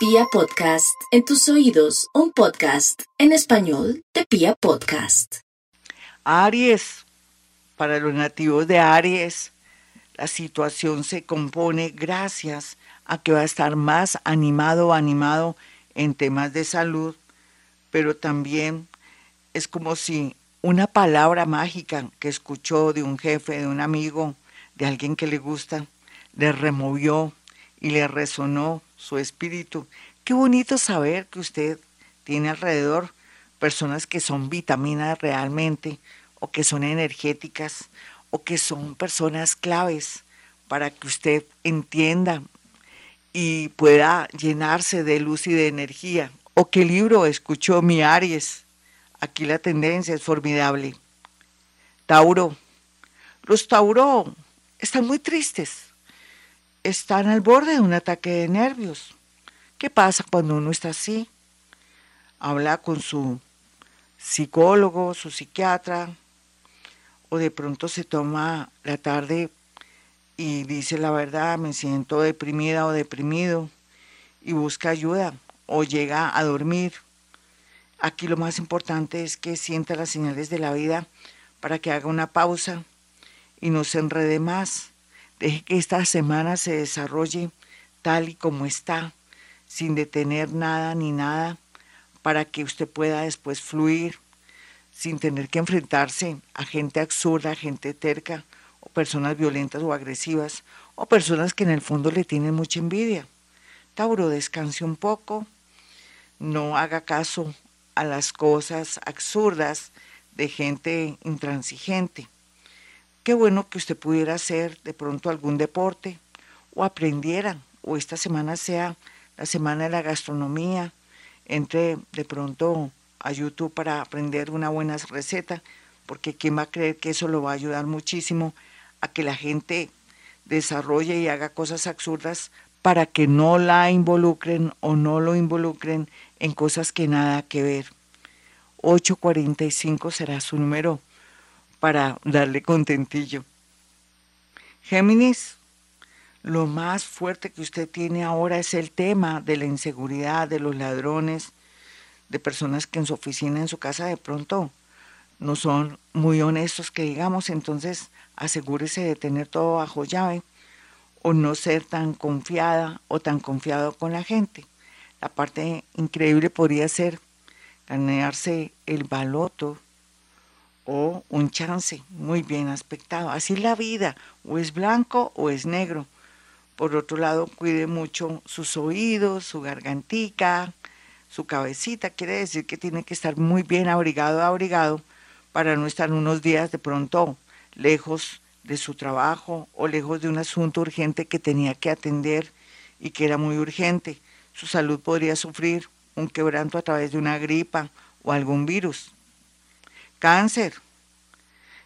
Pia Podcast, en tus oídos, un podcast en español de Pia Podcast. Aries, para los nativos de Aries, la situación se compone gracias a que va a estar más animado animado en temas de salud, pero también es como si una palabra mágica que escuchó de un jefe, de un amigo, de alguien que le gusta, le removió y le resonó su espíritu. Qué bonito saber que usted tiene alrededor personas que son vitaminas realmente, o que son energéticas, o que son personas claves para que usted entienda y pueda llenarse de luz y de energía. ¿O qué libro escuchó mi Aries? Aquí la tendencia es formidable. Tauro. Los Tauro están muy tristes. Están al borde de un ataque de nervios. ¿Qué pasa cuando uno está así? Habla con su psicólogo, su psiquiatra, o de pronto se toma la tarde y dice la verdad, me siento deprimida o deprimido y busca ayuda o llega a dormir. Aquí lo más importante es que sienta las señales de la vida para que haga una pausa y no se enrede más. Deje que esta semana se desarrolle tal y como está, sin detener nada ni nada, para que usted pueda después fluir, sin tener que enfrentarse a gente absurda, gente terca, o personas violentas o agresivas, o personas que en el fondo le tienen mucha envidia. Tauro, descanse un poco, no haga caso a las cosas absurdas de gente intransigente. Qué bueno que usted pudiera hacer de pronto algún deporte o aprendiera, o esta semana sea la semana de la gastronomía, entre de pronto a YouTube para aprender una buena receta, porque quién va a creer que eso lo va a ayudar muchísimo a que la gente desarrolle y haga cosas absurdas para que no la involucren o no lo involucren en cosas que nada que ver. 845 será su número para darle contentillo. Géminis, lo más fuerte que usted tiene ahora es el tema de la inseguridad, de los ladrones, de personas que en su oficina, en su casa de pronto no son muy honestos, que digamos, entonces asegúrese de tener todo bajo llave o no ser tan confiada o tan confiado con la gente. La parte increíble podría ser ganarse el baloto o un chance muy bien aspectado. Así la vida, o es blanco o es negro. Por otro lado, cuide mucho sus oídos, su gargantica, su cabecita. Quiere decir que tiene que estar muy bien abrigado, abrigado, para no estar unos días de pronto lejos de su trabajo o lejos de un asunto urgente que tenía que atender y que era muy urgente. Su salud podría sufrir un quebranto a través de una gripa o algún virus. Cáncer.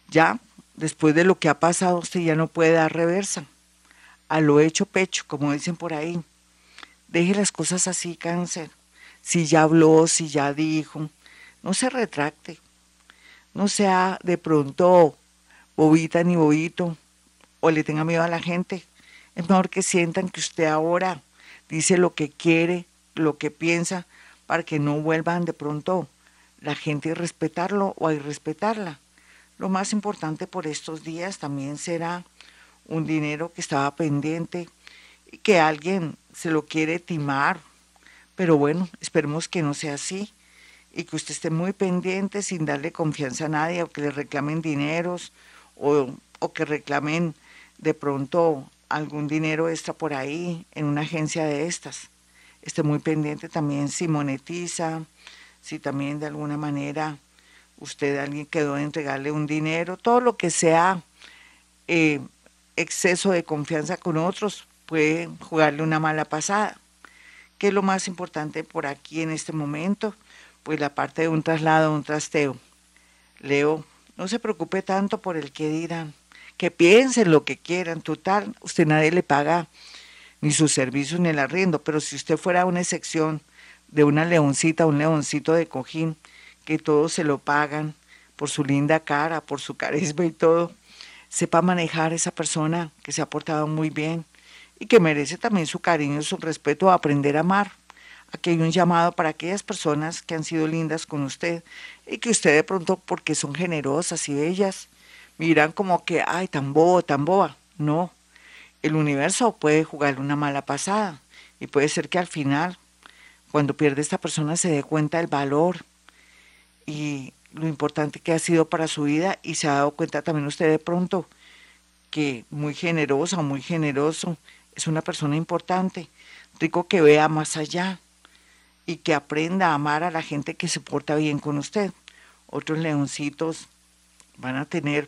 Ya, después de lo que ha pasado, usted ya no puede dar reversa. A lo hecho pecho, como dicen por ahí. Deje las cosas así, cáncer. Si ya habló, si ya dijo, no se retracte. No sea de pronto bobita ni bobito o le tenga miedo a la gente. Es mejor que sientan que usted ahora dice lo que quiere, lo que piensa, para que no vuelvan de pronto la gente a respetarlo o a irrespetarla. Lo más importante por estos días también será un dinero que estaba pendiente y que alguien se lo quiere timar. Pero bueno, esperemos que no sea así y que usted esté muy pendiente sin darle confianza a nadie o que le reclamen dineros o, o que reclamen de pronto algún dinero extra por ahí en una agencia de estas. Esté muy pendiente también si monetiza, si también de alguna manera usted alguien quedó de entregarle un dinero, todo lo que sea eh, exceso de confianza con otros puede jugarle una mala pasada. ¿Qué es lo más importante por aquí en este momento? Pues la parte de un traslado, un trasteo. Leo no se preocupe tanto por el que dirán, que piensen lo que quieran, total, usted nadie le paga ni su servicio ni el arriendo, pero si usted fuera una excepción de una leoncita, un leoncito de cojín, que todos se lo pagan por su linda cara, por su carisma y todo, sepa manejar esa persona que se ha portado muy bien y que merece también su cariño, su respeto, aprender a amar. Aquí hay un llamado para aquellas personas que han sido lindas con usted y que usted de pronto, porque son generosas y bellas, miran como que, ay, tan bobo, tan boba. No, el universo puede jugarle una mala pasada y puede ser que al final, cuando pierde esta persona, se dé cuenta del valor y lo importante que ha sido para su vida y se ha dado cuenta también usted de pronto que muy generosa o muy generoso es una persona importante. Rico que vea más allá y que aprenda a amar a la gente que se porta bien con usted. Otros leoncitos van a tener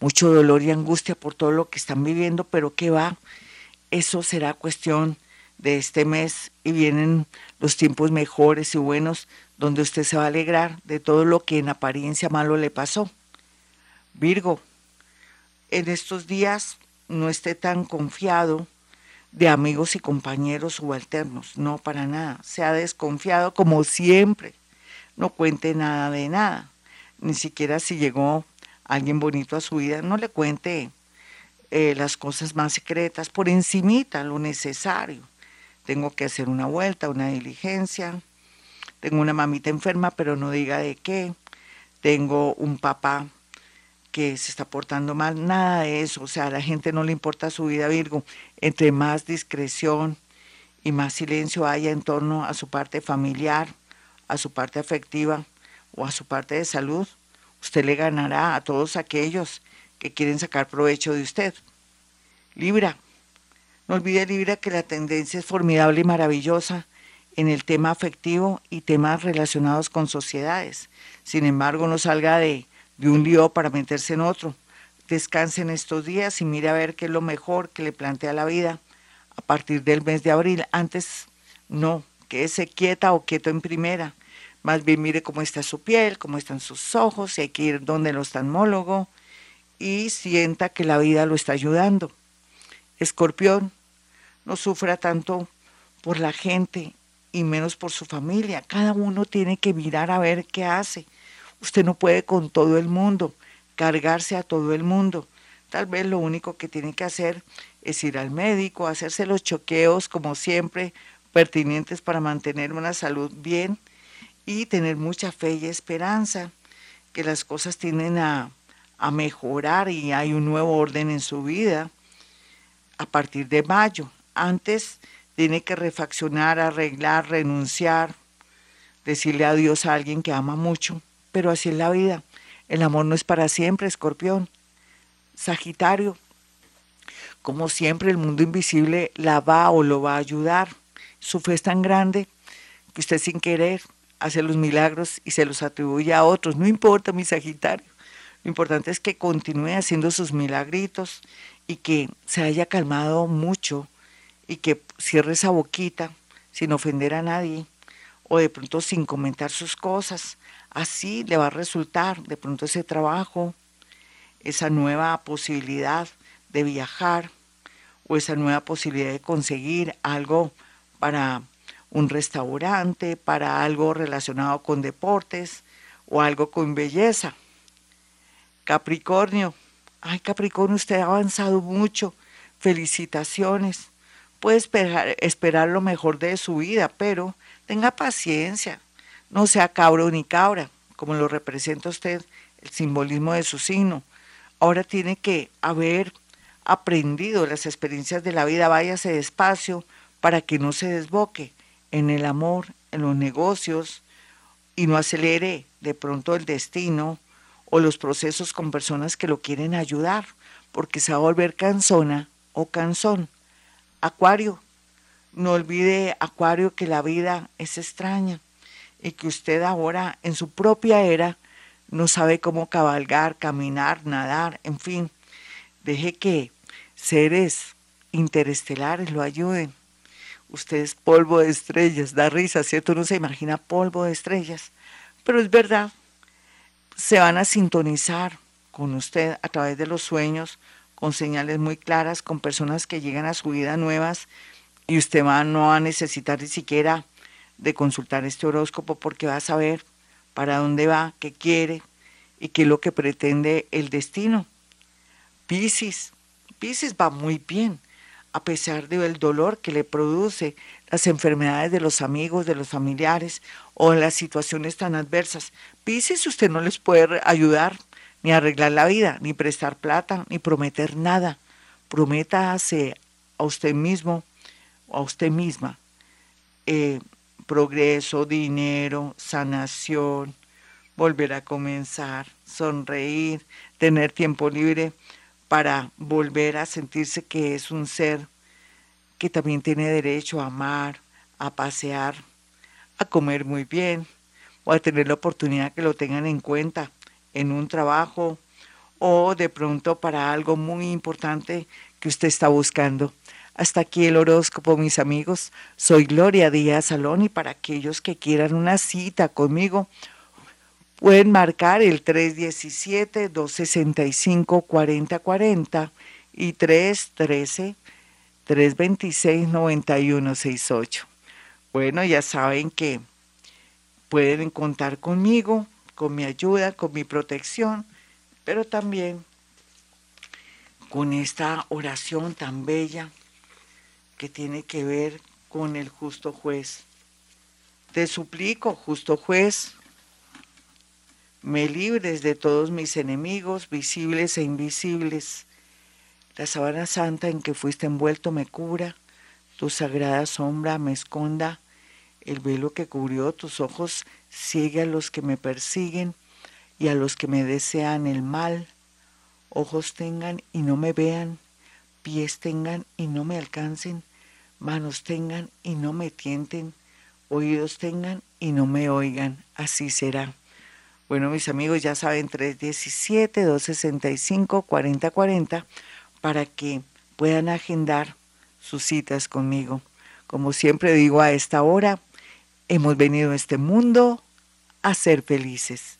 mucho dolor y angustia por todo lo que están viviendo, pero que va, eso será cuestión de este mes y vienen los tiempos mejores y buenos donde usted se va a alegrar de todo lo que en apariencia malo le pasó. Virgo, en estos días no esté tan confiado de amigos y compañeros subalternos, no para nada. Se ha desconfiado como siempre. No cuente nada de nada. Ni siquiera si llegó alguien bonito a su vida, no le cuente eh, las cosas más secretas, por encimita lo necesario. Tengo que hacer una vuelta, una diligencia. Tengo una mamita enferma, pero no diga de qué. Tengo un papá que se está portando mal, nada de eso, o sea, a la gente no le importa su vida, Virgo, entre más discreción y más silencio haya en torno a su parte familiar, a su parte afectiva o a su parte de salud, usted le ganará a todos aquellos que quieren sacar provecho de usted. Libra, no olvide Libra que la tendencia es formidable y maravillosa en el tema afectivo y temas relacionados con sociedades. Sin embargo, no salga de un lío para meterse en otro. Descanse en estos días y mire a ver qué es lo mejor que le plantea la vida a partir del mes de abril. Antes no, quédese quieta o quieto en primera. Más bien mire cómo está su piel, cómo están sus ojos, si hay que ir donde el oftalmólogo y sienta que la vida lo está ayudando. Escorpión, no sufra tanto por la gente y menos por su familia. Cada uno tiene que mirar a ver qué hace Usted no puede con todo el mundo, cargarse a todo el mundo. Tal vez lo único que tiene que hacer es ir al médico, hacerse los choqueos como siempre pertinentes para mantener una salud bien y tener mucha fe y esperanza que las cosas tienden a, a mejorar y hay un nuevo orden en su vida a partir de mayo. Antes tiene que refaccionar, arreglar, renunciar, decirle adiós a alguien que ama mucho pero así es la vida. El amor no es para siempre, escorpión. Sagitario, como siempre el mundo invisible la va o lo va a ayudar. Su fe es tan grande que usted sin querer hace los milagros y se los atribuye a otros. No importa mi Sagitario. Lo importante es que continúe haciendo sus milagritos y que se haya calmado mucho y que cierre esa boquita sin ofender a nadie o de pronto sin comentar sus cosas así le va a resultar de pronto ese trabajo, esa nueva posibilidad de viajar o esa nueva posibilidad de conseguir algo para un restaurante, para algo relacionado con deportes o algo con belleza. Capricornio, ay Capricornio, usted ha avanzado mucho, felicitaciones. Puede esperar, esperar lo mejor de su vida, pero tenga paciencia, no sea cabro ni cabra, como lo representa usted, el simbolismo de su signo. Ahora tiene que haber aprendido las experiencias de la vida, váyase despacio para que no se desboque en el amor, en los negocios y no acelere de pronto el destino o los procesos con personas que lo quieren ayudar, porque se va a volver cansona o cansón. Acuario, no olvide, Acuario, que la vida es extraña y que usted ahora en su propia era no sabe cómo cabalgar, caminar, nadar, en fin, deje que seres interestelares lo ayuden. Usted es polvo de estrellas, da risa, ¿cierto? Uno se imagina polvo de estrellas, pero es verdad, se van a sintonizar con usted a través de los sueños, con señales muy claras, con personas que llegan a su vida nuevas y usted va, no va a necesitar ni siquiera de consultar este horóscopo porque va a saber para dónde va, qué quiere y qué es lo que pretende el destino. Piscis, Piscis va muy bien, a pesar del dolor que le produce las enfermedades de los amigos, de los familiares o las situaciones tan adversas. Pisces usted no les puede ayudar, ni arreglar la vida, ni prestar plata, ni prometer nada. Prométase a usted mismo o a usted misma eh, progreso, dinero, sanación, volver a comenzar, sonreír, tener tiempo libre para volver a sentirse que es un ser que también tiene derecho a amar, a pasear, a comer muy bien o a tener la oportunidad que lo tengan en cuenta en un trabajo o de pronto para algo muy importante que usted está buscando. Hasta aquí el horóscopo, mis amigos. Soy Gloria Díaz Salón y para aquellos que quieran una cita conmigo, pueden marcar el 317-265-4040 y 313-326-9168. Bueno, ya saben que pueden contar conmigo, con mi ayuda, con mi protección, pero también con esta oración tan bella que tiene que ver con el justo juez. Te suplico, justo juez, me libres de todos mis enemigos, visibles e invisibles. La sabana santa en que fuiste envuelto me cubra, tu sagrada sombra me esconda, el velo que cubrió tus ojos ciegue a los que me persiguen y a los que me desean el mal. Ojos tengan y no me vean, pies tengan y no me alcancen, manos tengan y no me tienten, oídos tengan y no me oigan, así será. Bueno, mis amigos, ya saben, 317-265-4040 para que puedan agendar sus citas conmigo. Como siempre digo a esta hora, hemos venido a este mundo a ser felices.